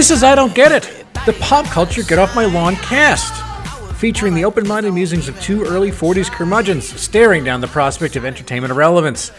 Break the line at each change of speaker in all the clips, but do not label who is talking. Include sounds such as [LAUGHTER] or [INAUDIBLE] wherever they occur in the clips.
This is I Don't Get It, the pop culture Get Off My Lawn cast, featuring the open minded musings of two early 40s curmudgeons staring down the prospect of entertainment irrelevance.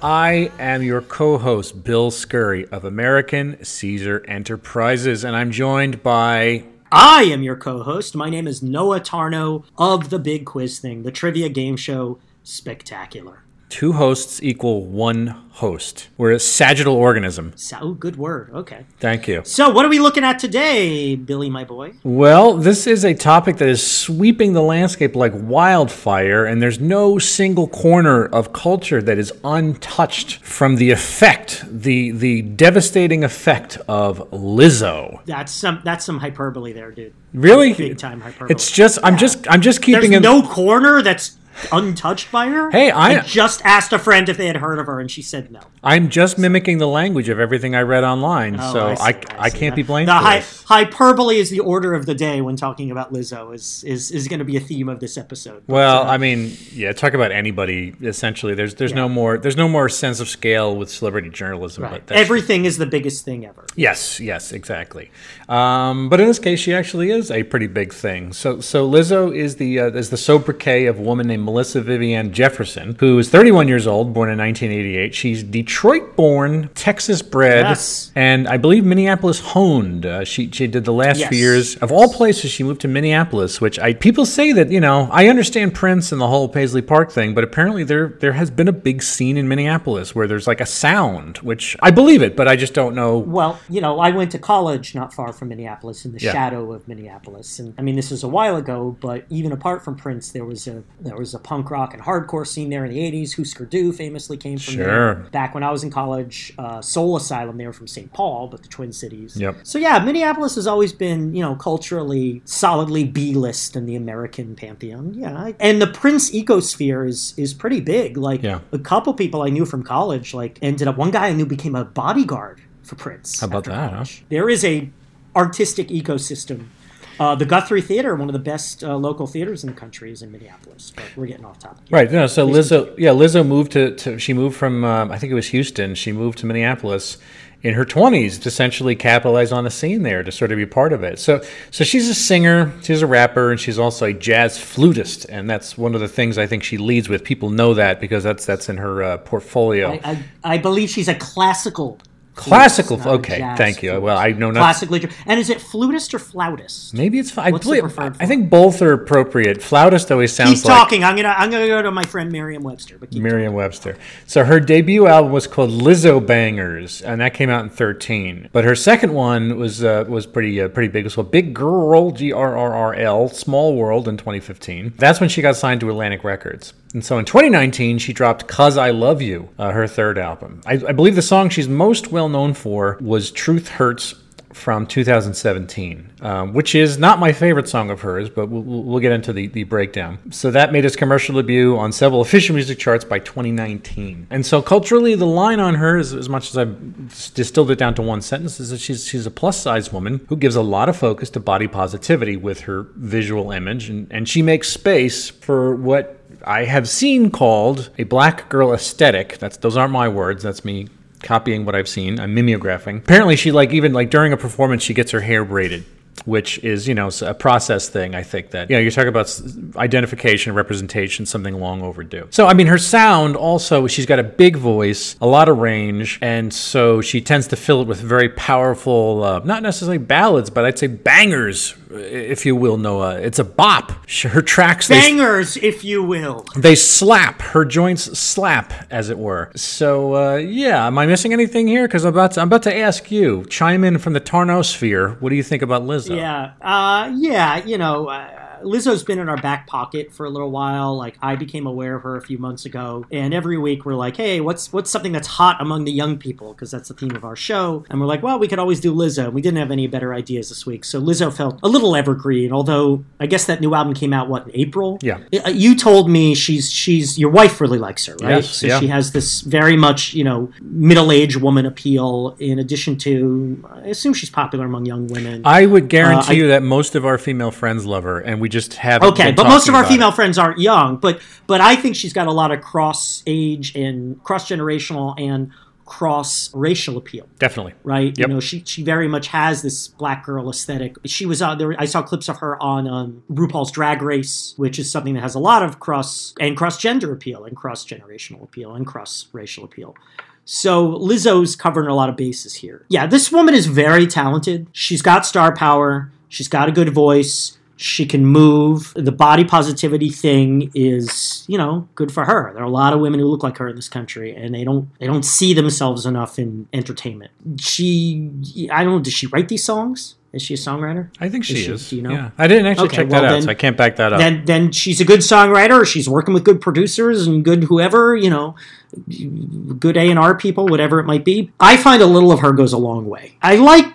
I am your co host, Bill Scurry of American Caesar Enterprises, and I'm joined by.
I am your co host. My name is Noah Tarnow of The Big Quiz Thing, the trivia game show Spectacular.
Two hosts equal one host. We're a sagittal organism.
So, oh, good word. Okay.
Thank you.
So, what are we looking at today, Billy, my boy?
Well, this is a topic that is sweeping the landscape like wildfire, and there's no single corner of culture that is untouched from the effect, the the devastating effect of Lizzo.
That's some that's some hyperbole there, dude.
Really?
Big time hyperbole.
It's just I'm just I'm just keeping
There's
it.
no corner that's untouched by her.
Hey, I-
just asked a friend if they had heard of her, and she said no.
I'm just mimicking the language of everything I read online,
Oh,
so
I see,
I,
I
I, can't be blamed
The
for
hy- hyperbole is the order of the day when talking about Lizzo. Is is, is going to be a theme of this episode. But,
Well,
uh,
I mean, yeah, talk about anybody. Essentially, there's there's no more there's no more sense of scale with celebrity journalism.
right.
But that's
everything is the biggest thing ever.
Yes, yes, exactly. Um, but in this case, she actually is a pretty big thing. So, so Lizzo is the uh, is the sobriquet of a woman named Melissa Vivian Jefferson, who is 31 years old, born in 1988. She's Detroit-born, Texas-bred,
Yes.
and I believe Minneapolis-honed. Uh, she she did the last
Yes.
few years of all places. She moved to Minneapolis, which I people say that you know I understand Prince and the whole Paisley Park thing, but apparently there there has been a big scene in Minneapolis where there's like a sound, which I believe it, but I just don't know
Well, you know, I went to college not far from Minneapolis, in the
Yeah.
shadow of Minneapolis, and I mean, this is a while ago. But even apart from Prince, there was a there was a punk rock and hardcore scene there in the '80s. Husker Du famously came from
Sure.
there. Back when I was in college, uh, Soul Asylum, they were from St. Paul, but the Twin Cities.
Yep.
So yeah, Minneapolis has always been, you know, culturally solidly B-list in the American pantheon. Yeah, and the Prince ecosphere is is pretty big. Like
Yeah.
a couple people I knew from college, like ended up. One guy I knew became a bodyguard for Prince.
How about that, huh?
There is a artistic ecosystem. Uh, the Guthrie Theater, one of the best uh, local theaters in the country, is in Minneapolis. But we're getting off topic. here.
Right. No. So Lizzo, yeah, Lizzo moved to, to she moved from um, I think it was Houston. She moved to Minneapolis in her twenties to essentially capitalize on the scene there to sort of be part of it. So so she's a singer, she's a rapper, and she's also a jazz flutist, and that's one of the things I think she leads with. People know that because that's that's in her uh, portfolio.
I, I, I believe she's a classical.
Classical.
flutist,
okay.
jazz
Thank you. Well, I know not.
Classic literature. And is it flutist or flautist?
Maybe it's. I
What's
believe.
preferred
I think both are appropriate. Flautist always sounds
Keep
like
talking. I'm gonna I'm gonna go to my friend Merriam-Webster. But
Merriam-Webster. So her debut album was called Lizzobangers, and that came out in '13. But her second one was uh, was pretty uh, pretty big. It was called Big Girl, G R R R L, Small World in 2015. That's when she got signed to Atlantic Records. And so in 2019, she dropped "Cuz I Love You," uh, her third album. I, I believe the song she's most well known for was "Truth Hurts." From 2017, um, which is not my favorite song of hers, but we'll, we'll we'll get into the, the breakdown. So that made its commercial debut on several official music charts by 2019. And so culturally, the line on her, is, as much as I've distilled it down to one sentence, is that she's she's a plus size woman who gives a lot of focus to body positivity with her visual image, and, and she makes space for what I have seen called a black girl aesthetic. That's those aren't my words. That's me copying what I've seen. I'm mimeographing. Apparently, she like even like during a performance, she gets her hair braided. Which is, you know, a process thing. I think that, you know, you're talking about identification, representation, something long overdue. So, I mean, her sound also, she's got a big voice, a lot of range, and so she tends to fill it with very powerful, uh, not necessarily ballads, but I'd say bangers, if you will, Noah. It's a bop. Her tracks, they,
Bangers, if you will.
they slap. Her joints slap, as it were. So, uh, yeah, am I missing anything here? Because I'm about to, I'm about to ask you. Chime in from the Tarnosphere. What do you think about Lizzo?
Yeah, uh, yeah. You know, uh, Lizzo's been in our back pocket for a little while. Like I became aware of her a few months ago, and every week we're like, "Hey, what's what's something that's hot among the young people?" Because that's the theme of our show. And we're like, "Well, we could always do Lizzo." We didn't have any better ideas this week, so Lizzo felt a little evergreen. Although I guess that new album came out what in April.
Yeah.
Uh, You told me she's she's your wife really likes her, right?
Yes,
so
yeah.
she has this very much you know middle aged woman appeal. In addition to, I assume she's popular among young women.
I would guarantee
Uh, I-
you that most of our female friends love her, and we just haven't.
Okay, but most of our female
it.
friends aren't young. But but I think she's got a lot of cross age and cross generational and cross racial appeal
Definitely.
right?
Yep.
You know, she she very much has this black girl aesthetic. She was on there. I saw clips of her on um, RuPaul's Drag Race, which is something that has a lot of cross and cross gender appeal and cross generational appeal and cross racial appeal. So Lizzo's covering a lot of bases here. Yeah, this woman is very talented. She's got star power. She's got a good voice. She can move. The body positivity thing is, you know, good for her. There are a lot of women who look like her in this country, and they don't they don't see themselves enough in entertainment. She, I don't know, does she write these songs? Is she a songwriter?
I think she
Is she-
is.
you know?
Yeah. I didn't actually
Okay,
check
well
that out, so I can't back that up.
then then she's a good songwriter. She's working with good producers and good whoever you know, good A and R people, whatever it might be. I find a little of her goes a long way. I like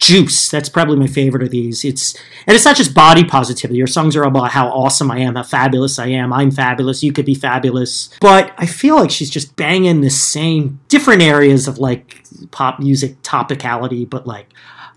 Juice. That's probably my favorite of these. It's and it's not just body positivity. Her songs are about how awesome I am, how fabulous I am. I'm fabulous. You could be fabulous. But I feel like she's just banging the same different areas of like pop music topicality, but like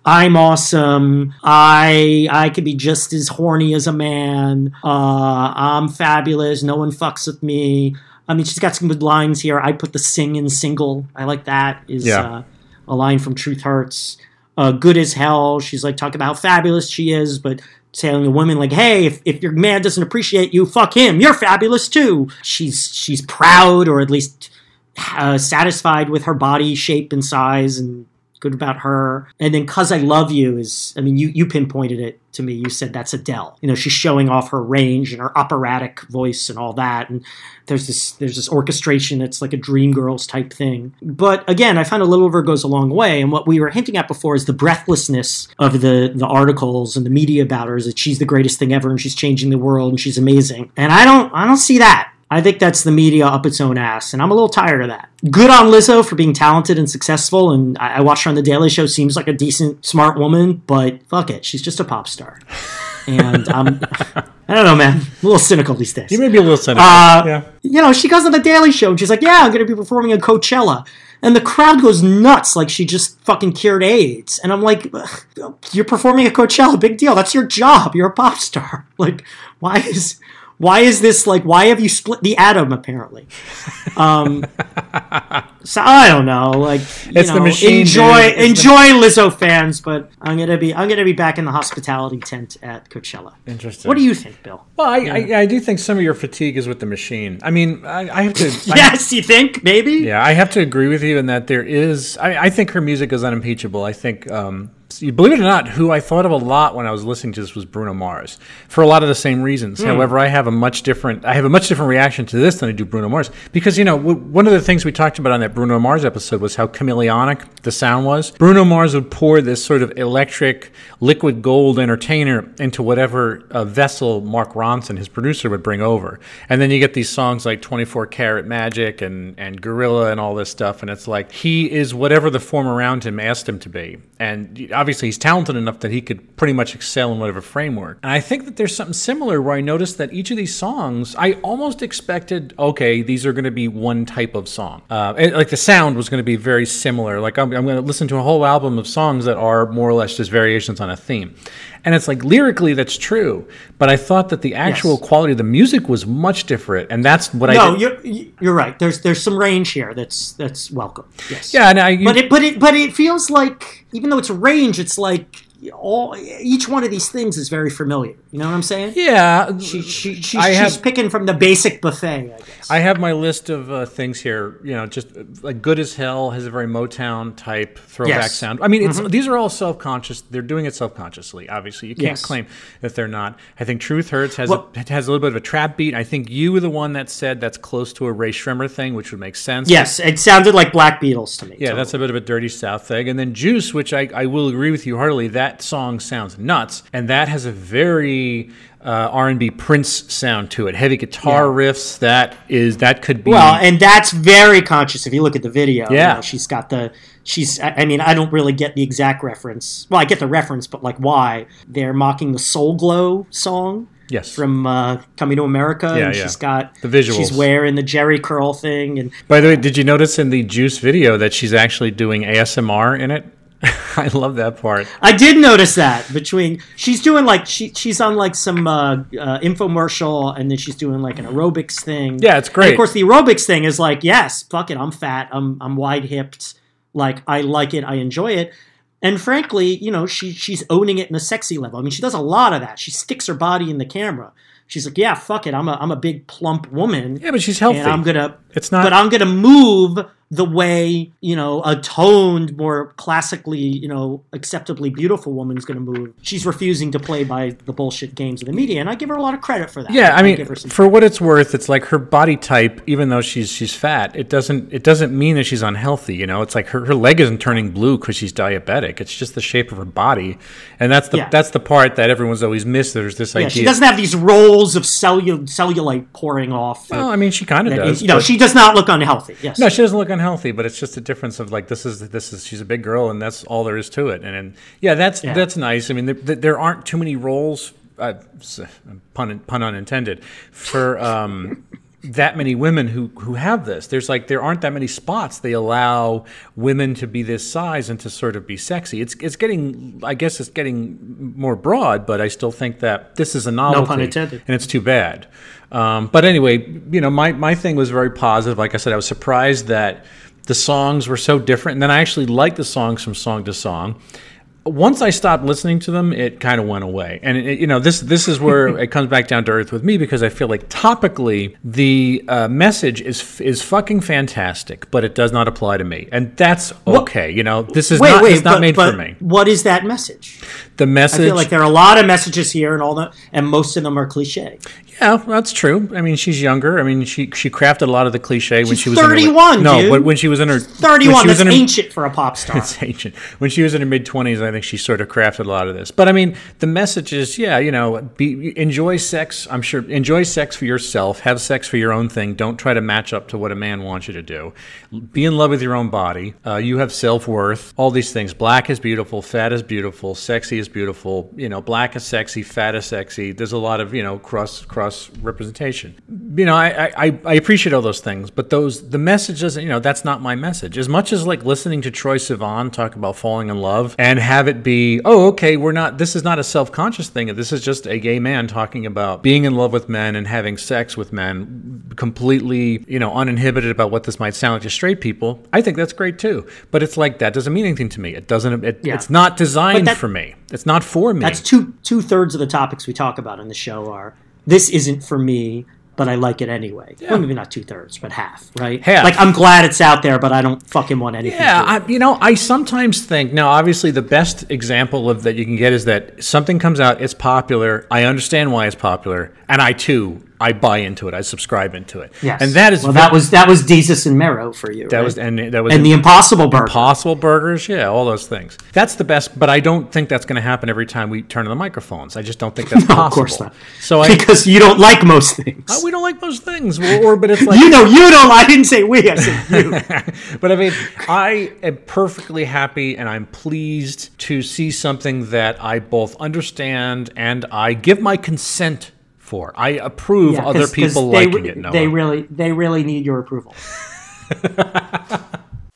I'm awesome. I I could be just as horny as a man. Uh, I'm fabulous. No one fucks with me. I mean, she's got some good lines here. I put the sing in single. I like that. Is
Yeah.
uh, a line from Truth Hurts. Uh, good as hell. She's like talking about how fabulous she is, but telling a woman like, "Hey, if, if your man doesn't appreciate you, fuck him. You're fabulous too." She's she's proud, or at least uh, satisfied with her body shape and size and good about her. And then Cuz I Love You is, I mean, you, you pinpointed it to me. You said that's Adele. You know, she's showing off her range and her operatic voice and all that. And there's this, there's this orchestration that's like a Dreamgirls type thing. But again, I find a little of her goes a long way. And what we were hinting at before is the breathlessness of the, the articles and the media about her is that she's the greatest thing ever and she's changing the world and she's amazing. And I don't, I don't see that. I think that's the media up its own ass, and I'm a little tired of that. Good on Lizzo for being talented and successful, and I, I watched her on The Daily Show. Seems like a decent, smart woman, but fuck it, she's just a pop star. And I'm, [LAUGHS] I don't know, man, a little cynical these days.
you may be a little cynical.
Uh,
yeah.
You know, she goes on The Daily Show, and she's like, "Yeah, I'm going to be performing at Coachella." And the crowd goes nuts, like she just fucking cured AIDS. And I'm like, "You're performing at Coachella, big deal. That's your job. You're a pop star. [LAUGHS] Like, why is why is this like? Why have you split the atom? Apparently, um, [LAUGHS] so I don't know. Like, you
It's the machine,
enjoy.
It's
enjoy Lizzo fans, but I'm gonna be I'm gonna be back in the hospitality tent at Coachella.
Interesting.
What do you think, Bill?
Well, I, I, I do think some of your fatigue is with the machine. I mean, I, I have to. [LAUGHS] I-
Yes, you think maybe?
yeah, I have to agree with you in that there is. I, I think her music is unimpeachable. I think, um, you believe it or not, who I thought of a lot when I was listening to this was Bruno Mars for a lot of the same reasons.
Hmm.
However, I have a much different. I have a much different reaction to this than I do Bruno Mars because you know w- one of the things we talked about on that Bruno Mars episode was how chameleonic the sound was. Bruno Mars would pour this sort of electric, liquid gold entertainer into whatever uh, vessel Mark Ronson, his producer, would bring over, and then you get these songs like 24 Karat Magic and and Gorilla and all this stuff, and it's like he is whatever the form around him asked him to be, and obviously he's talented enough that he could pretty much excel in whatever framework. And I think that there's something similar where I noticed that each of these songs, I almost expected, okay, these are going to be one type of song. Uh, and, like the sound was going to be very similar. Like I'm, I'm going to listen to a whole album of songs that are more or less just variations on a theme. And it's like lyrically, that's true. But I thought that the actual
Yes.
quality of the music was much different. And that's what I
No, you're you're right. There's there's some range here that's that's welcome. Yes.
Yeah, and I, you,
But it but it but it feels like even though it's range, it's like all each one of these things is very familiar. You know what I'm saying?
yeah.
She, she, she's,
have-
picking from the basic buffet, I guess.
I have my list of uh, things here. You know, just uh, like "Good as Hell" has a very Motown type throwback
Yes.
sound. I mean, it's these are all self-conscious. They're doing it self-consciously. Obviously, you can't
Yes.
claim that they're not. I think "Truth Hurts" has
Well-
a, has a little bit of a trap beat. I think you were the one that said that's close to a Rae Sremmurd thing, which would make sense.
yes, it sounded like Black Beatles to me.
Yeah, that's a bit of a dirty South thing. And then Juice, which I, I will agree with you heartily, that song sounds nuts, and that has a very uh, R&B Prince sound to it. Heavy guitar riffs. That is that could be
Well, and that's very conscious if you look at the video. you
Yeah.
know, she's got the she's I I mean, I don't really get the exact reference. Well, I get the reference, but like why? They're mocking the Soul Glo song
yes.
from uh, Coming to America
Yeah,
and
yeah.
she's got
The visuals.
She's wearing the Jheri curl thing and
By the way, did you notice in the Juice video that she's actually doing ASMR in it? [LAUGHS] I love that part.
I did notice that between she's doing like she she's on like some uh, uh, infomercial and then she's doing like an aerobics thing.
Yeah, it's
And
great.
of course, the aerobics thing is like, yes, fuck it, I'm fat, I'm I'm wide hipped, like I like it, I enjoy it. And frankly, you know, she she's owning it in a sexy level. I mean, she does a lot of that. She sticks her body in the camera. She's like, yeah, fuck it, I'm a I'm a big plump woman.
yeah, but she's healthy.
and I'm gonna
It's not-
but I'm gonna move the way you know a toned, more classically you know acceptably beautiful woman's gonna move. She's refusing to play by the bullshit games of the media, and I give her a lot of credit for that.
Yeah, I mean,
her some
for what it's worth, it's like her body type. Even though she's she's fat, it doesn't it doesn't mean that she's unhealthy. You know, it's like her, her leg isn't turning blue because she's diabetic. It's just the shape of her body, and that's the
Yeah.
that's the part that everyone's always missed. There's this
yeah,
idea.
she doesn't have these rolls of cellu- cellulite pouring off.
Well, I mean, she kind of does.
you know, she does not look unhealthy. Yes.
No, she doesn't look unhealthy, but it's just a difference of like this is this is she's a big girl and that's all there is to it. And, and yeah, that's
Yeah.
that's nice. I mean, there, there aren't too many roles, uh, pun pun unintended, for um, that many women who who have this. There's like there aren't that many spots they allow women to be this size and to sort of be sexy. It's it's getting I guess it's getting more broad, but I still think that this is a novelty,
intended.
and it's too bad. Um, but anyway, you know, my, my thing was very positive. Like I said, I was surprised that the songs were so different, and then I actually liked the songs from song to song. Once I stopped listening to them, it kind of went away, and it, you know this this is where [LAUGHS] it comes back down to earth with me because I feel like topically the uh, message is is fucking fantastic, but it does not apply to me, and that's okay. You know, this is
wait,
not
wait,
it's not
but,
made
but
for me.
what is that message?
The message.
I feel like there are a lot of messages here, and all that, and most of them are cliche.
Yeah, that's true. I mean, she's younger. I mean, she she crafted a lot of the cliche when she was in her-
31,
no,
dude.
but when she was in her
Thirty-one.
she was
That's
her,
ancient for a pop star. [LAUGHS]
It's ancient. When she was in her mid twenties, I think she sort of crafted a lot of this. But I mean, the message is, yeah, you know, be, enjoy sex. I'm sure enjoy sex for yourself. Have sex for your own thing. Don't try to match up to what a man wants you to do. Be in love with your own body. Uh, you have self worth. All these things. Black is beautiful. Fat is beautiful. Sexy is beautiful. You know, black is sexy. Fat is sexy. There's a lot of you know cross cross representation. You know, I, I I appreciate all those things, but those the message doesn't. You know, that's not my message. As much as like listening to Troye Sivan talk about falling in love and have it be, oh, okay, we're not. This is not a self conscious thing. This is just a gay man talking about being in love with men and having sex with men, completely you know uninhibited about what this might sound like to straight people. I think that's great too. But it's like that doesn't mean anything to me. It doesn't. It,
Yeah.
It's not designed
that-
for me. It's not for me.
That's two two thirds of the topics we talk about in the show are this isn't for me, but I like it anyway. Well, maybe not two thirds, but half, right?
Half.
Like I'm glad it's out there, but I don't fucking want anything.
Yeah,
to do with
I, you know, I sometimes think now. Obviously, the best example of that you can get is that something comes out, it's popular. I understand why it's popular, and I too, I buy into it. I subscribe into it.
Yes.
and that is
well, that was that was Desus and Mero for you.
that
right?
was and that was
and the Impossible Burger.
Impossible Burgers, yeah, all those things. That's the best, but I don't think that's going to happen every time we turn on the microphones. I just don't think [LAUGHS] that's
No,
possible.
of course not.
So I,
because you don't like most things.
Uh, we don't like most things, or, or but it's [LAUGHS] like
you know, you don't. I didn't say we. I said you. [LAUGHS]
but I mean, I am perfectly happy and I'm pleased to see something that I both understand and I give my consent for. I approve
Yeah,
other
'cause- 'cause
people
they,
liking it. Noah.
They really, they really need your approval. [LAUGHS]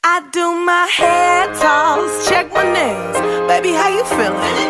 I do my hair toss, check my nails. Baby, how you feeling?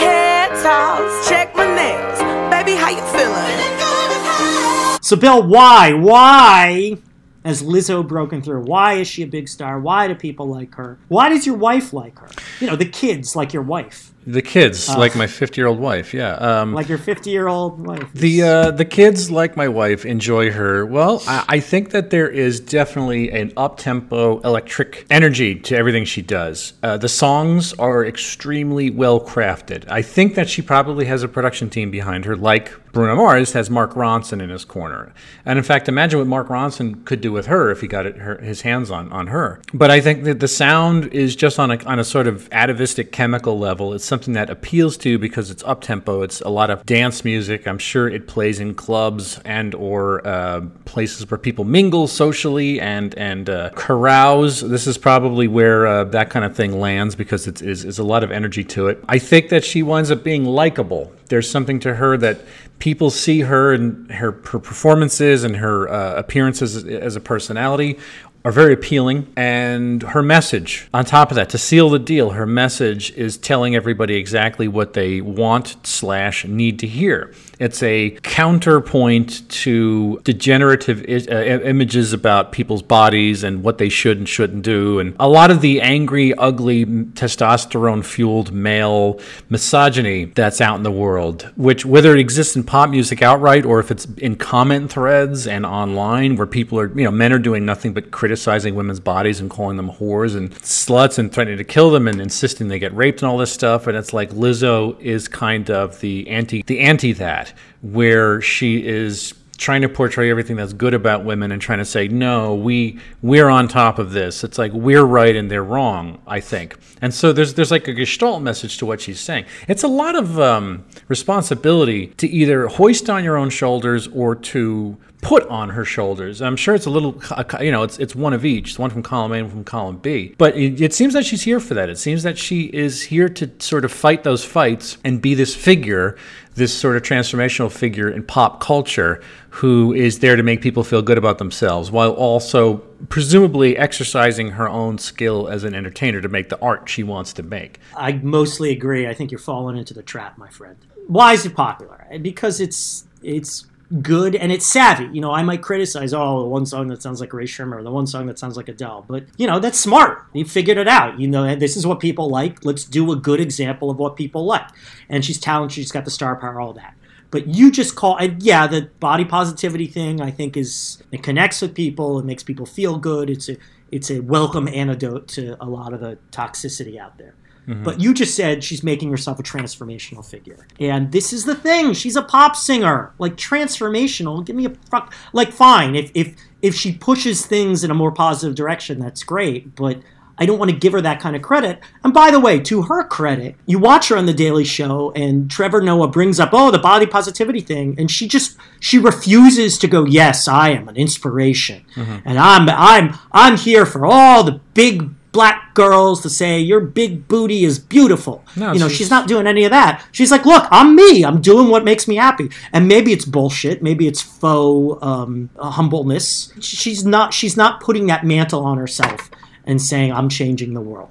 Hair toss, check my nails. Baby, how you feeling?
So, Bill, why, why has Lizzo broken through? Why is she a big star? Why do people like her? Why does your wife like her? You know, the kids like your wife,
the kids, like my 50 year old wife, yeah. Um,
like your fifty-year-old wife.
The uh, the kids, like my wife, enjoy her. Well, I, I think that there is definitely an up tempo, electric energy to everything she does. Uh, the songs are extremely well crafted. I think that she probably has a production team behind her, like Bruno Mars has Mark Ronson in his corner. And in fact, imagine what Mark Ronson could do with her if he got it, her, his hands on, on her. But I think that the sound is just on a, on a sort of atavistic chemical level. It's something that appeals to because it's up tempo. It's a lot of dance music. I'm sure it plays in clubs and or uh, places where people mingle socially and and uh, carouse. This is probably where uh, that kind of thing lands because it's is, is a lot of energy to it. I think that she winds up being likable. There's something to her that people see her and her, her performances and her uh, appearances as a personality are very appealing. And her message, on top of that, to seal the deal, her message is telling everybody exactly what they want slash need to hear. It's a counterpoint to degenerative I- uh, images about people's bodies and what they should and shouldn't do. And a lot of the angry, ugly, testosterone fueled male misogyny that's out in the world, which, whether it exists in pop music outright or if it's in comment threads and online where people are, you know, men are doing nothing but criticizing women's bodies and calling them whores and sluts and threatening to kill them and insisting they get raped and all this stuff. And it's like Lizzo is kind of the anti, the anti that, where she is trying to portray everything that's good about women and trying to say no we we're on top of this it's like we're right and they're wrong i think and so there's there's like a gestalt message to what she's saying it's a lot of um, responsibility to either hoist on your own shoulders or to put on her shoulders. I'm sure it's a little, you know, it's it's one of each. One from column A and from column B. But it, it, seems that she's here for that. It seems that she is here to sort of fight those fights and be this figure, this sort of transformational figure in pop culture who is there to make people feel good about themselves while also presumably exercising her own skill as an entertainer to make the art she wants to make.
I mostly agree. I think you're falling into the trap, my friend. Why is it popular? Because it's it's good and it's savvy. You know, I might criticize, oh, the one song that sounds like Rae Sremmurd, the one song that sounds like Adele, but you know, that's smart. He figured it out. You know, this is what people like. Let's do a good example of what people like. And she's talented. She's got the star power, all that. But you just call, and yeah, the body positivity thing I think is it connects with people. It makes people feel good. It's a it's a welcome antidote to a lot of the toxicity out there. Mm-hmm. But you just said she's making herself a transformational figure. And this is the thing. She's a pop singer. Like transformational. Give me a fuck like fine. If if if she pushes things in a more positive direction, that's great. But I don't want to give her that kind of credit. And by the way, to her credit, you watch her on the Daily Show, and Trevor Noah brings up, oh, the body positivity thing, and she just she refuses to go. Yes, I am an inspiration, mm-hmm. and I'm I'm I'm here for all the big black girls to say your big booty is beautiful. No, you know, she's, she's, not doing any of that. She's like, look, I'm me. I'm doing what makes me happy. And maybe it's bullshit. Maybe it's faux um, humbleness. She's not. She's not putting that mantle on herself and saying I'm changing the world.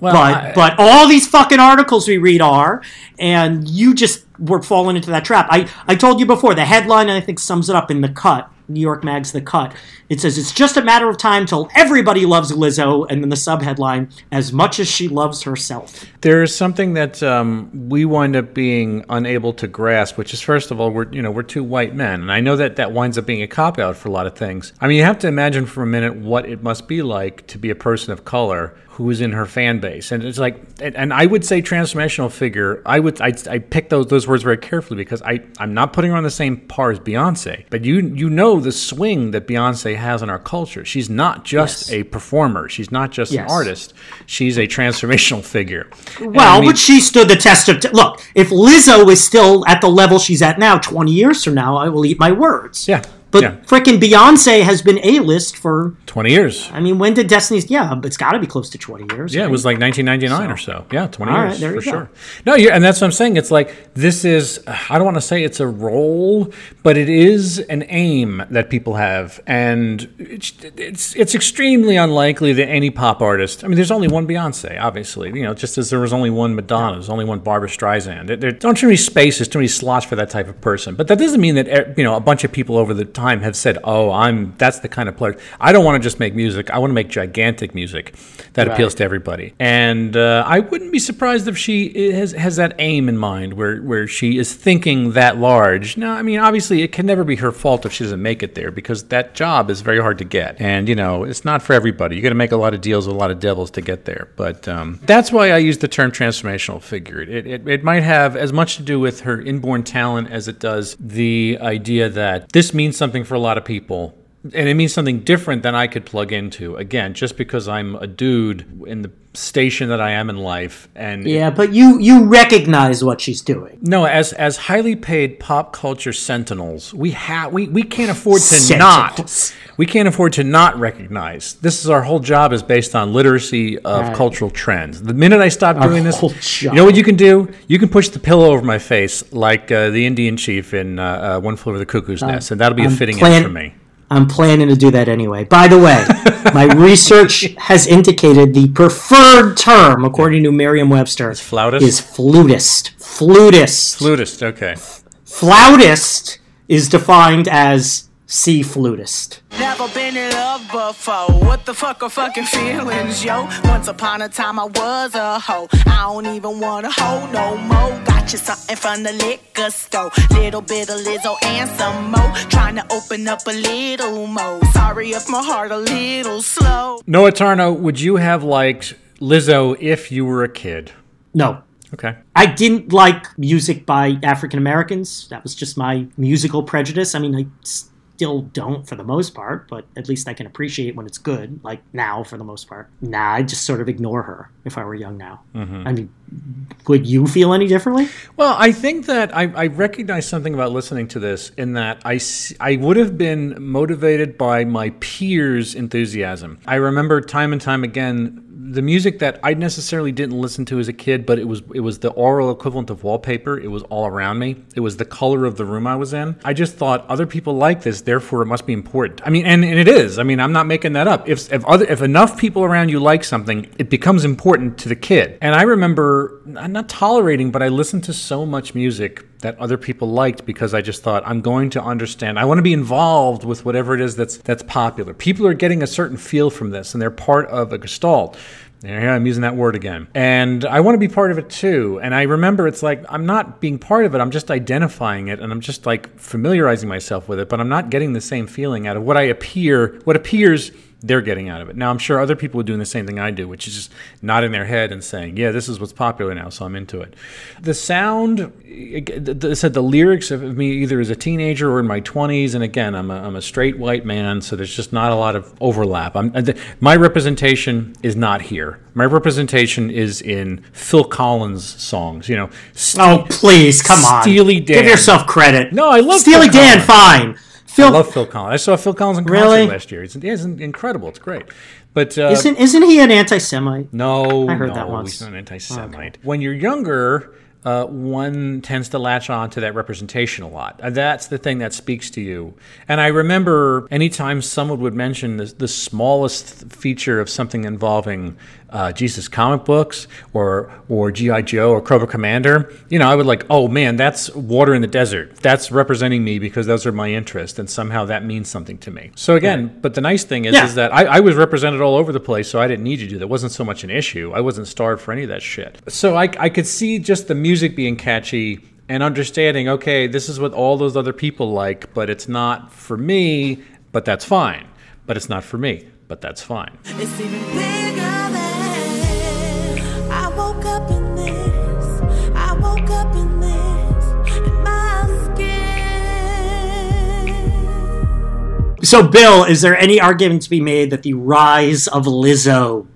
Well, but I, but all these fucking articles we read are, and you just were falling into that trap. I I told you before the headline I think sums it up in the cut New York Mag's The Cut. It says it's just a matter of time till everybody loves Lizzo, and then the subheadline, as much as she loves herself.
There's something that um, we wind up being unable to grasp, which is first of all, we're you know we're two white men, and I know that that winds up being a cop out for a lot of things. I mean, you have to imagine for a minute what it must be like to be a person of color who is in her fan base, and it's like, and I would say transformational figure. I would I, I pick those those words very carefully because I I'm not putting her on the same par as Beyonce, but you you know the swing that Beyonce has in our culture. She's not just yes. a performer. She's not just yes. an artist. She's a transformational [LAUGHS] figure.
Well, I mean, but she stood the test of t- look. If Lizzo is still at the level she's at now, twenty years from now, I will eat my words.
Yeah.
But
yeah.
freaking Beyonce has been A list for
20 years.
I mean, when did Destiny's? Yeah, it's got to be close to 20 years.
Yeah, right? it was like 1999 so. or so. Yeah, 20 All years right, for sure. No, and that's what I'm saying. It's like this is. I don't want to say it's a role, but it is an aim that people have, and it's it's, it's extremely unlikely that any pop artist. I mean, there's only one Beyonce, obviously. You know, just as there was only one Madonna, there's only one Barbra Streisand. There, there aren't too many spaces, too many slots for that type of person. But that doesn't mean that eh, you know a bunch of people over the time have said, "Oh, I'm that's the kind of player." I don't want to just make music. I want to make gigantic music that right. appeals to everybody. And uh, I wouldn't be surprised if she has has that aim in mind, where where she is thinking that large. Now, I mean, obviously, it can never be her fault if she doesn't make it there because that job is very hard to get, and you know, it's not for everybody. You got to make a lot of deals with a lot of devils to get there. But um, that's why I use the term transformational figure. It, it it might have as much to do with her inborn talent as it does the idea that this means something for a lot of people and it means something different than I could plug into. Again, just because I'm a dude in the station that I am in life, and
yeah, but you you recognize what she's doing.
No, as as highly paid pop culture sentinels, we have we we can't afford to sentinels. not we can't afford to not recognize. This is our whole job is based on literacy of right. cultural trends. The minute I stop doing this, you know what you can do? You can push the pillow over my face like uh, the Indian chief in uh, uh, One Flew Over the Cuckoo's Nest, and that'll be I'm a fitting plan- end for me.
I'm planning to do that anyway. By the way, [LAUGHS] My research has indicated the preferred term, according to Merriam-Webster,
It's flautist?
is flutist. Flutist.
Flutist. Okay.
Flautist is defined as sea flutist.
Never been in love before. What the fuck are fucking feelings, yo? Once upon a time I was a hoe. I don't even want a hoe no more. Got you something from the liquor store. Little bit of Lizzo and some more. Trying to open up a little more. Sorry if my heart a little slow.
Noah Tarnow, would you have liked Lizzo if you were a kid?
No.
Okay.
I didn't like music by African Americans. That was just my musical prejudice. I mean, I still don't for the most part, but at least I can appreciate when it's good, like now for the most part. Nah, I just sort of ignore her if I were young now. Mm-hmm. I mean, would you feel any differently?
Well, I think that I, I recognize something about listening to this in that I, I would have been motivated by my peers' enthusiasm. I remember time and time again the music that I necessarily didn't listen to as a kid, but it was it was the oral equivalent of wallpaper. It was all around me. It was the color of the room I was in. I just thought other people like this, therefore it must be important. I mean, and, and it is. I mean, I'm not making that up. If if other if enough people around you like something, it becomes important to the kid. And I remember I'm not tolerating, but I listened to so much music that other people liked because I just thought I'm going to understand. I want to be involved with whatever it is that's that's popular. People are getting a certain feel from this, and they're part of a gestalt. Here I'm using that word again. And I want to be part of it too. And I remember it's like I'm not being part of it. I'm just identifying it and I'm just like familiarizing myself with it, but I'm not getting the same feeling out of what I appear, what appears they're getting out of it. Now, I'm sure other people are doing the same thing I do, which is just nodding their head and saying, "Yeah, this is what's popular now, so I'm into it." The sound, I said the lyrics of me either as a teenager or in my 20s, and again, I'm a, I'm a straight white man, so there's just not a lot of overlap. I'm, uh, my representation is not here. My representation is in Phil Collins songs. You know,
Oh, please, come on.
Steely Dan.
Give yourself credit.
No, I love
Steely Dan, fine. Phil,
I love Phil Collins. I saw Phil Collins in concert
Really?
last year. It's, it's incredible. It's great. But uh,
isn't, isn't he an anti Semite?
no,
I heard
no,
that once.
he's not an anti-Semite. When you're younger, uh, one tends to latch on to that representation a lot. That's the thing that speaks to you. And I remember anytime someone would mention the, the smallest feature of something involving uh, Jesus comic books or or GI Joe or Cobra Commander, you know, I would like, oh man, that's water in the desert. That's representing me because those are my interests, and somehow that means something to me. So again, but the nice thing is,
Yeah.
is that I, I was represented all over the place, so I didn't need to do that. It wasn't so much an issue. I wasn't starved for any of that shit. So I, I could see just the music being catchy and understanding, okay, this is what all those other people like, but it's not for me, but that's fine. But it's not for me, but that's fine.
So, Bill, is there any argument to be made that the rise of Lizzo,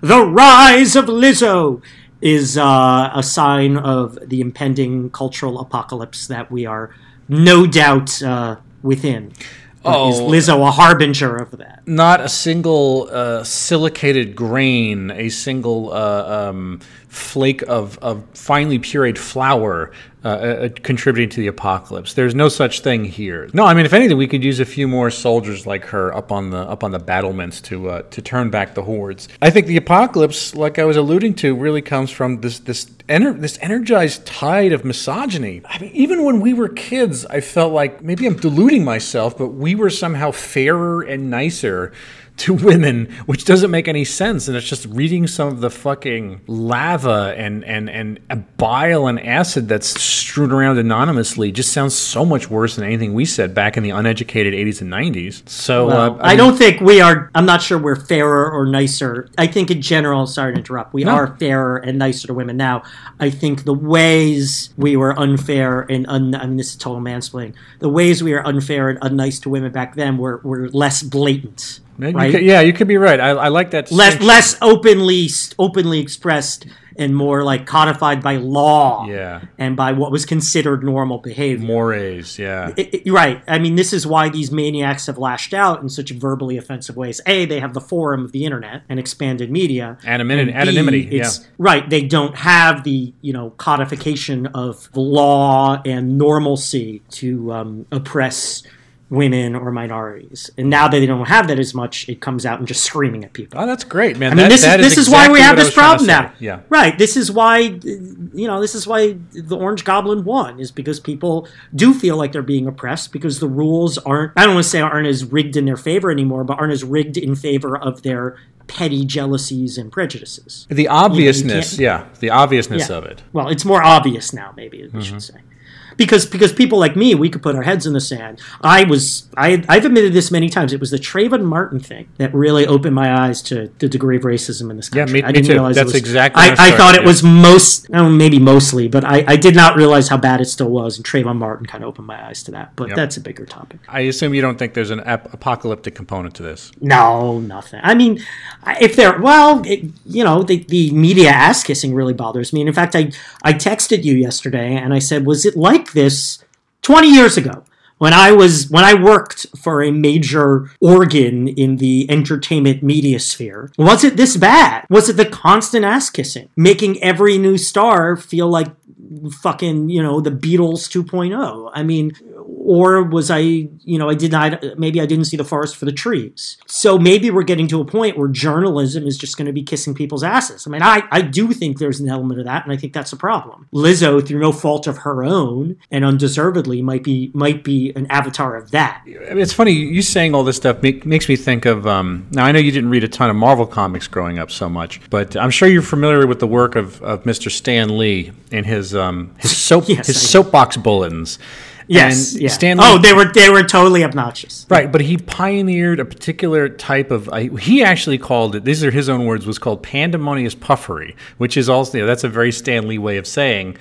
the rise of Lizzo, is uh, a sign of the impending cultural apocalypse that we are no doubt uh, within?
Oh.
Is Lizzo a harbinger of that?
not a single uh, silicated grain, a single uh, um, flake of, of finely pureed flour uh, uh, contributing to the apocalypse. There's no such thing here. No, I mean, if anything, we could use a few more soldiers like her up on the up on the battlements to uh, to turn back the hordes. I think the apocalypse, like I was alluding to, really comes from this this ener- this energized tide of misogyny. I mean, even when we were kids, I felt like maybe I'm deluding myself, but we were somehow fairer and nicer to women, which doesn't make any sense. And it's just reading some of the fucking lava and and and bile and acid that's strewn around anonymously just sounds so much worse than anything we said back in the uneducated 80s and 90s. So
Well,
uh,
I
mean-
don't think we are. I'm not sure we're fairer or nicer. I think in general, sorry to interrupt, we
No.
are fairer and nicer to women now. I think the ways we were unfair and un, I mean this is total mansplaining. The ways we were unfair and unnice to women back then were, were less blatant.
You
right?
could- yeah, you could be right. I, I like that.
less less openly openly expressed and more like codified by law
Yeah.
and by what was considered normal behavior.
mores. Yeah.
I- I- right. I mean, this is why these maniacs have lashed out in such verbally offensive ways. A, they have the forum of the internet and expanded media.
Anonymity-
And B,
anonymity,
it's- Right. They don't have the you know codification of law and normalcy to um, oppress women or minorities. And now that they don't have that as much, it comes out and just screaming at people.
Oh, that's great, man.
I mean,
That-
this
that
is this is why we have this
was trying to
problem now.
Yeah.
right. This is why you know this is why the Orange Goblin won is because people do feel like they're being oppressed because the rules aren't. I don't want to say aren't as rigged in their favor anymore, but aren't as rigged in favor of their petty jealousies and prejudices.
The obviousness,
can't-
yeah, the obviousness
Yeah.
of it.
Well, it's more obvious now, maybe we should mm-hmm. say. Because because people like me, we could put our heads in the sand. I was I I've admitted this many times. It was the Trayvon Martin thing that really opened my eyes to the degree of racism in this
Yeah,
country.
me-
I
me
didn't
too.
realize
That's
was,
exactly
I,
I started,
thought it
yeah.
was most, oh, maybe mostly, but I, I did not realize how bad it still was. And Trayvon Martin kind of opened my eyes to that. But
Yep.
that's a bigger topic.
I assume you don't think there's an ap- apocalyptic component to this.
No, nothing. I mean, if there, well, it, you know, the, the media ass kissing really bothers me. And in fact, I, I texted you yesterday and I said, was it like this 20 years ago? When I was when I worked for a major organ in the entertainment media sphere, was it this bad? Was it the constant ass kissing, making every new star feel like fucking you know the Beatles 2.0. I mean, or was I you know I did not maybe I didn't see the forest for the trees. So maybe we're getting to a point where journalism is just going to be kissing people's asses. I mean, I I do think there's an element of that, and I think that's a problem. Lizzo, through no fault of her own and undeservedly, might be might be an avatar of that.
It's funny you saying all this stuff make, makes me think of. Um, now I know you didn't read a ton of Marvel comics growing up so much, but I'm sure you're familiar with the work of, of Mr. Stan Lee in his um, his [LAUGHS] soap
Yes,
his
I
soapbox bulletins.
Yes,
And
yeah.
Stan Lee-
oh, they were they were totally obnoxious.
Right, but he pioneered a particular type of. Uh, he actually called it. These are his own words. Was called pandemonious puffery, which is also you know, that's a very Stan Lee way of saying.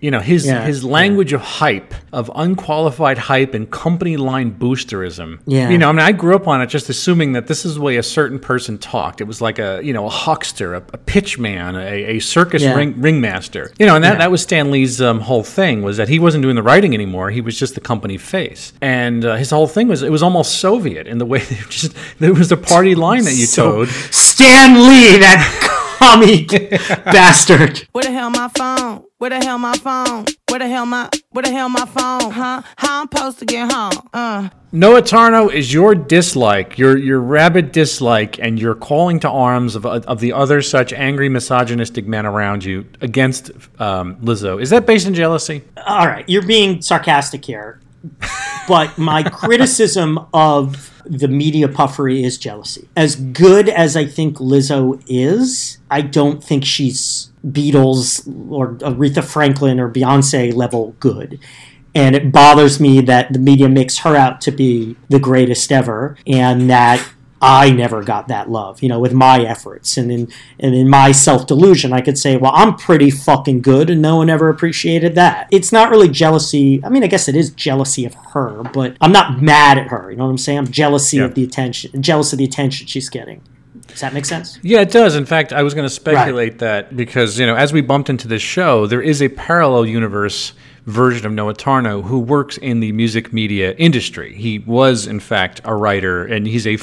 You know his
Yeah,
his language of hype, of unqualified hype and company line boosterism.
Yeah.
You know, I mean, I grew up on it just assuming that this is the way a certain person talked. It was like a you know a huckster, a, a pitchman, a, a circus
Yeah.
ring, ringmaster. You know, and that,
Yeah.
that was Stan Lee's um, whole thing was that he wasn't doing the writing anymore. He was just the company face, and uh, his whole thing was it was almost Soviet in the way [LAUGHS] that just there was a party line that you
So-
towed.
Stan Lee, that [LAUGHS] commie [LAUGHS] bastard.
Where the hell my phone? Where the hell my phone? Where the hell my where the hell my phone? Huh? How I'm supposed to get home? Uh.
Noah Tarnow is your dislike, your your rabid dislike, and your calling to arms of, of the other such angry, misogynistic men around you against um, Lizzo. Is that based in jealousy?
All right, you're being sarcastic here, but my criticism of the media puffery is jealousy. As good as I think Lizzo is, I don't think she's Beatles or Aretha Franklin or Beyonce level good. And it bothers me that the media makes her out to be the greatest ever and that I never got that love, you know, with my efforts and in and in my self delusion, I could say, well, I'm pretty fucking good, and no one ever appreciated that. It's not really jealousy. I mean, I guess it is jealousy of her, but I'm not mad at her. You know what I'm saying? I'm jealousy
Yeah.
of the attention, jealous of the attention she's getting. Does that make sense?
Yeah, it does. In fact, I was going to speculate that because you know, as we bumped into this show, there is a parallel universe version of Noah Tarnow who works in the music media industry. He was, in fact, a writer, and he's a,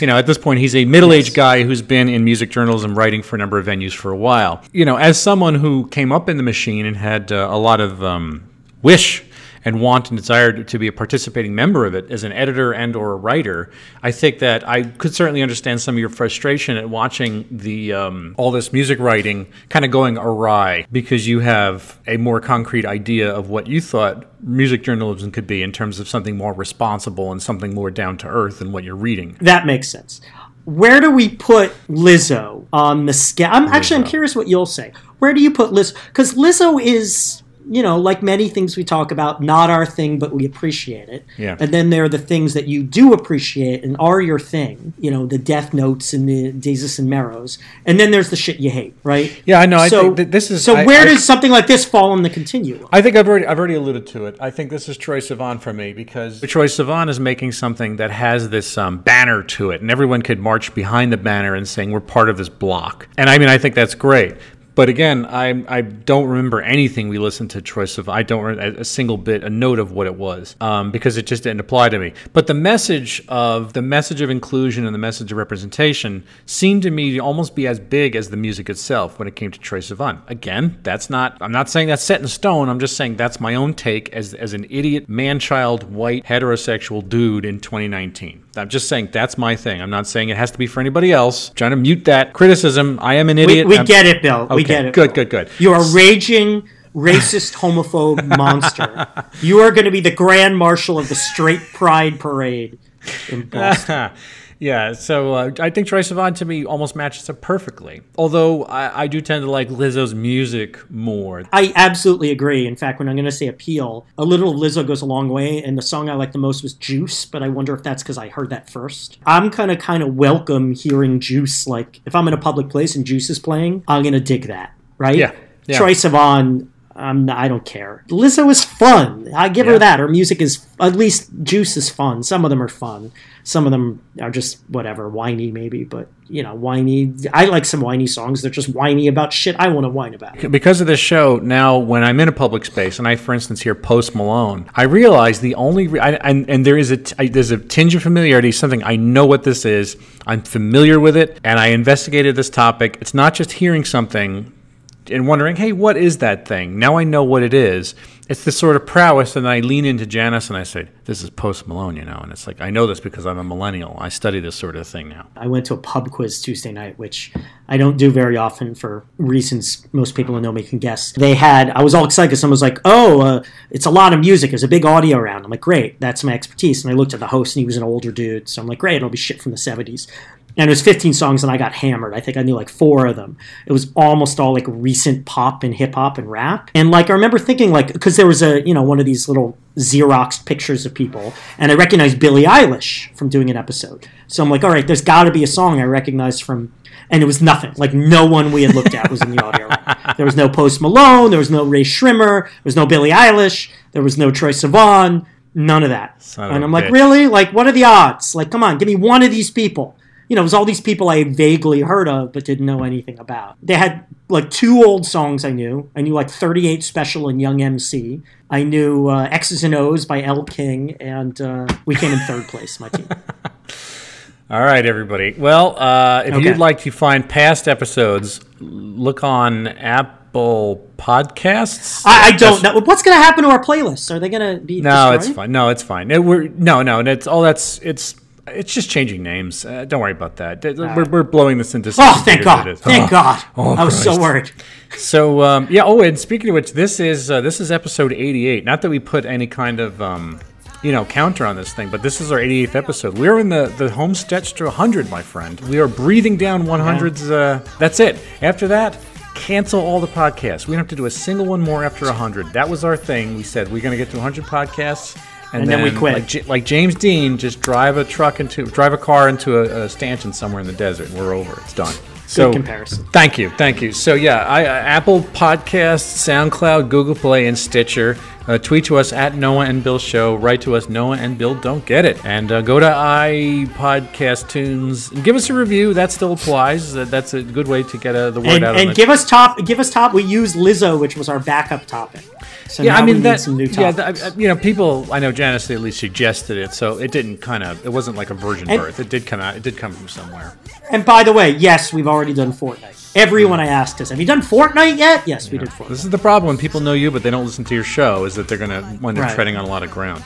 you know, at this point, he's a middle-aged guy who's been in music journalism, writing for a number of venues for a while. You know, as someone who came up in the machine and had uh, a lot of um, wish and want and desire to be a participating member of it as an editor and or a writer, I think that I could certainly understand some of your frustration at watching the um, all this music writing kind of going awry because you have a more concrete idea of what you thought music journalism could be in terms of something more responsible and something more down to earth than what you're reading.
That makes sense. Where do we put Lizzo on the scale? I'm actually I'm curious what you'll say. Where do you put Lizzo? Because Lizzo is, you know, like many things we talk about, not our thing, but we appreciate it.
Yeah.
And then there are the things that you do appreciate and are your thing. You know, the Death Notes and the Desus and Meros. And then there's the shit you hate, right?
Yeah, I know. I
So
think this is
so.
I-
where
I-
does something like this fall in the continuum?
I think I've already I've already alluded to it. I think this is Troye Sivan for me because Troye Sivan is making something that has this um, banner to it, and everyone could march behind the banner and saying we're part of this block. And I mean, I think that's great. But again, I I don't remember anything we listened to Troye Sivan. I don't remember a single bit, a note of what it was, um, because it just didn't apply to me. But the message of the message of inclusion and the message of representation seemed to me to almost be as big as the music itself when it came to Troye Sivan. Again, that's not. I'm not saying that's set in stone. I'm just saying that's my own take as as an idiot, man-child, white, heterosexual dude in 2019. I'm just saying that's my thing. I'm not saying it has to be for anybody else. I'm trying to mute that criticism. I am an idiot.
we
I'm-
get it, Bill. We
Okay,
get it.
Good, good, good.
You're a raging, racist, homophobe [LAUGHS] monster. You are going to be the grand marshal of the straight pride parade in Boston. [LAUGHS]
yeah, so uh, I think Troye Sivan to me almost matches up perfectly. Although I, I do tend to like Lizzo's music more.
I absolutely agree. In fact, when I'm going to say appeal, a little Lizzo goes a long way, and the song I like the most was Juice, but I wonder if that's because I heard that first. I'm kind of kind of welcome hearing Juice. Like, if I'm in a public place and Juice is playing, I'm going to dig that, right?
Yeah, yeah.
Troye Sivan, I'm I don't care. Lizzo is fun. I give
Yeah.
her that. Her music is, at least Juice is fun. Some of them are fun. Some of them are just whatever, whiny maybe, but you know, whiny. I like some whiny songs. They're just whiny about shit I want to whine about.
Because of this show, now when I'm in a public space and I, for instance, hear Post Malone, I realize the only re- I, and, and there is a I, there's a tinge of familiarity, something I know what this is. I'm familiar with it, and I investigated this topic. It's not just hearing something and wondering, hey, what is that thing? Now I know what it is. It's this sort of prowess, and I lean into Janice and I say, "This is Post Malone," you know, and it's like I know this because I'm a millennial. I study this sort of thing now.
I went to a pub quiz Tuesday night, which I don't do very often for reasons most people who know me can guess. They had, I was all excited because someone was like, oh, uh, it's a lot of music. There's a big audio around. I'm like, great, that's my expertise. And I looked at the host and he was an older dude. So I'm like, great, it'll be shit from the 70s. And it was 15 songs and I got hammered. I think I knew like four of them. It was almost all like recent pop and hip hop and rap. And like I remember thinking like, because there was a, you know, one of these little Xeroxed pictures of people. And I recognized Billie Eilish from doing an episode. So I'm like, all right, there's got to be a song I recognize from, and it was nothing. Like no one we had looked at was in the audio. [LAUGHS] There was no Post Malone. There was no Rae Sremmurd. There was no Billie Eilish. There was no Troye Sivan. None of that.
Son
and I'm like,
bitch.
really? Like, what are the odds? Like, come on, give me one of these people. You know, it was all these people I had vaguely heard of but didn't know anything about. They had like two old songs I knew. I knew like 38 Special and Young MC. I knew uh, X's and O's by Elle King, and uh, we came in third place, my team. [LAUGHS]
All right, everybody. Well, uh, if
Okay.
you'd like to find past episodes, look on Apple Podcasts.
I, I don't know. What's going to happen to our playlists? Are they going to be
No,
destroyed?
it's fine. No, it's fine. It, we're no, no. and It's all that's it's. It's just changing names. Uh, don't worry about that. Th- We're, we're blowing this into.
Oh, thank God! Thank
Oh.
God! [LAUGHS]
Oh,
I was so worried.
So um, yeah. Oh, and speaking of which, this is uh, this is episode eighty-eight. Not that we put any kind of um, you know counter on this thing, but this is our eighty-eighth episode. We're in the the home stretch to hundred, my friend. We are breathing down one hundreds. Uh, that's it. After that. Cancel all the podcasts. We don't have to do a single one more after 100. That was our thing. We said we're going to get to 100 podcasts, and,
And then we quit.
Like, J- like James Dean, just drive a truck into, drive a car into a, a stanchion somewhere in the desert, and we're over. It's done. So, Good
comparison.
Thank you, thank you. So yeah, I, uh, Apple Podcasts, SoundCloud, Google Play, and Stitcher. Uh, tweet to us at Noah and Bill Show. Write to us Noah and Bill Don't Get It, and uh, go to iPodcast Tunes and give us a review. That still applies. That that's a good way to get uh, the word
And,
out.
and give us top. Give us top. We use Lizzo, which was our backup topic. So
yeah, I mean that.
some new
yeah, that, you know, people. I know Janice at least suggested it, so it didn't kind of. It wasn't like a virgin
And-
birth. It did come out. It did come from somewhere.
And by the way, yes, we've already done Fortnite. Everyone I asked us, have you done Fortnite yet? Yes, we did Fortnite.
This is the problem when people know you but they don't listen to your show is that they're going to wind up
Right.
treading on a lot of ground.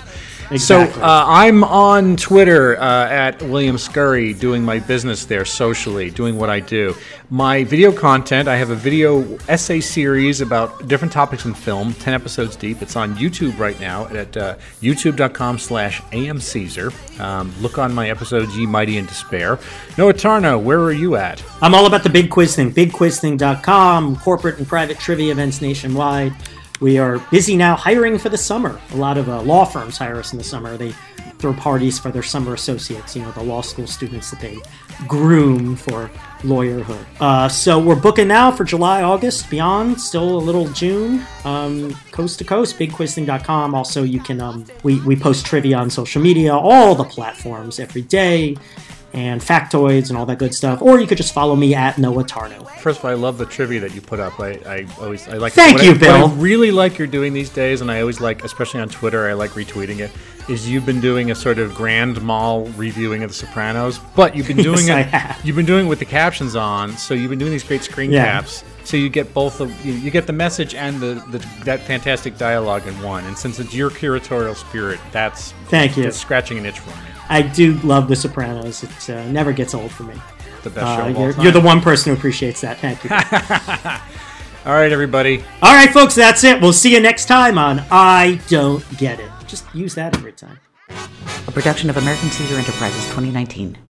Exactly.
So uh, I'm on Twitter uh, at William Scurry, doing my business there socially, doing what I do. My video content, I have a video essay series about different topics in film, 10 episodes deep. It's on YouTube right now at uh, youtube.com slash amcaesar. Um, look on my episodes, Ye Mighty in Despair. Noah Tarnow, where are you at?
I'm all about the big quiz thing. BigQuizThing.com, corporate and private trivia events nationwide. We are busy now hiring for the summer. A lot of uh, law firms hire us in the summer. They throw parties for their summer associates, you know, the law school students that they groom for lawyerhood. Uh, so we're booking now for July, August, beyond, still a little June, um, coast to coast, bigquizthing.com. Also, you can, um, we, we post trivia on social media, all the platforms every day. And factoids and all that good stuff. Or you could just follow me at Noah Tarnow.
First of all, I love the trivia that you put up. I, I always I like.
Thank
what
you,
I,
Bill.
What I really like you're doing these days, and I always like, especially on Twitter, I like retweeting it. Is you've been doing a sort of grand mal reviewing of The Sopranos, but you've been [LAUGHS] doing
Yes,
it. You've been doing it with the captions on, so you've been doing these great screen
Yeah.
caps. So you get both you, you get the message and the, the that fantastic dialogue in one. And since it's your curatorial spirit, that's
Thank you.
It's scratching an itch for me.
I do love The Sopranos. It uh, never gets old for me.
The best show
Uh,
of all
you're,
time.
you're the one person who appreciates that. Thank you. [LAUGHS]
all right, everybody.
All right, folks, that's it. We'll see you next time on I Don't Get It. Just use that every time.
A production of American Caesar Enterprises 2019.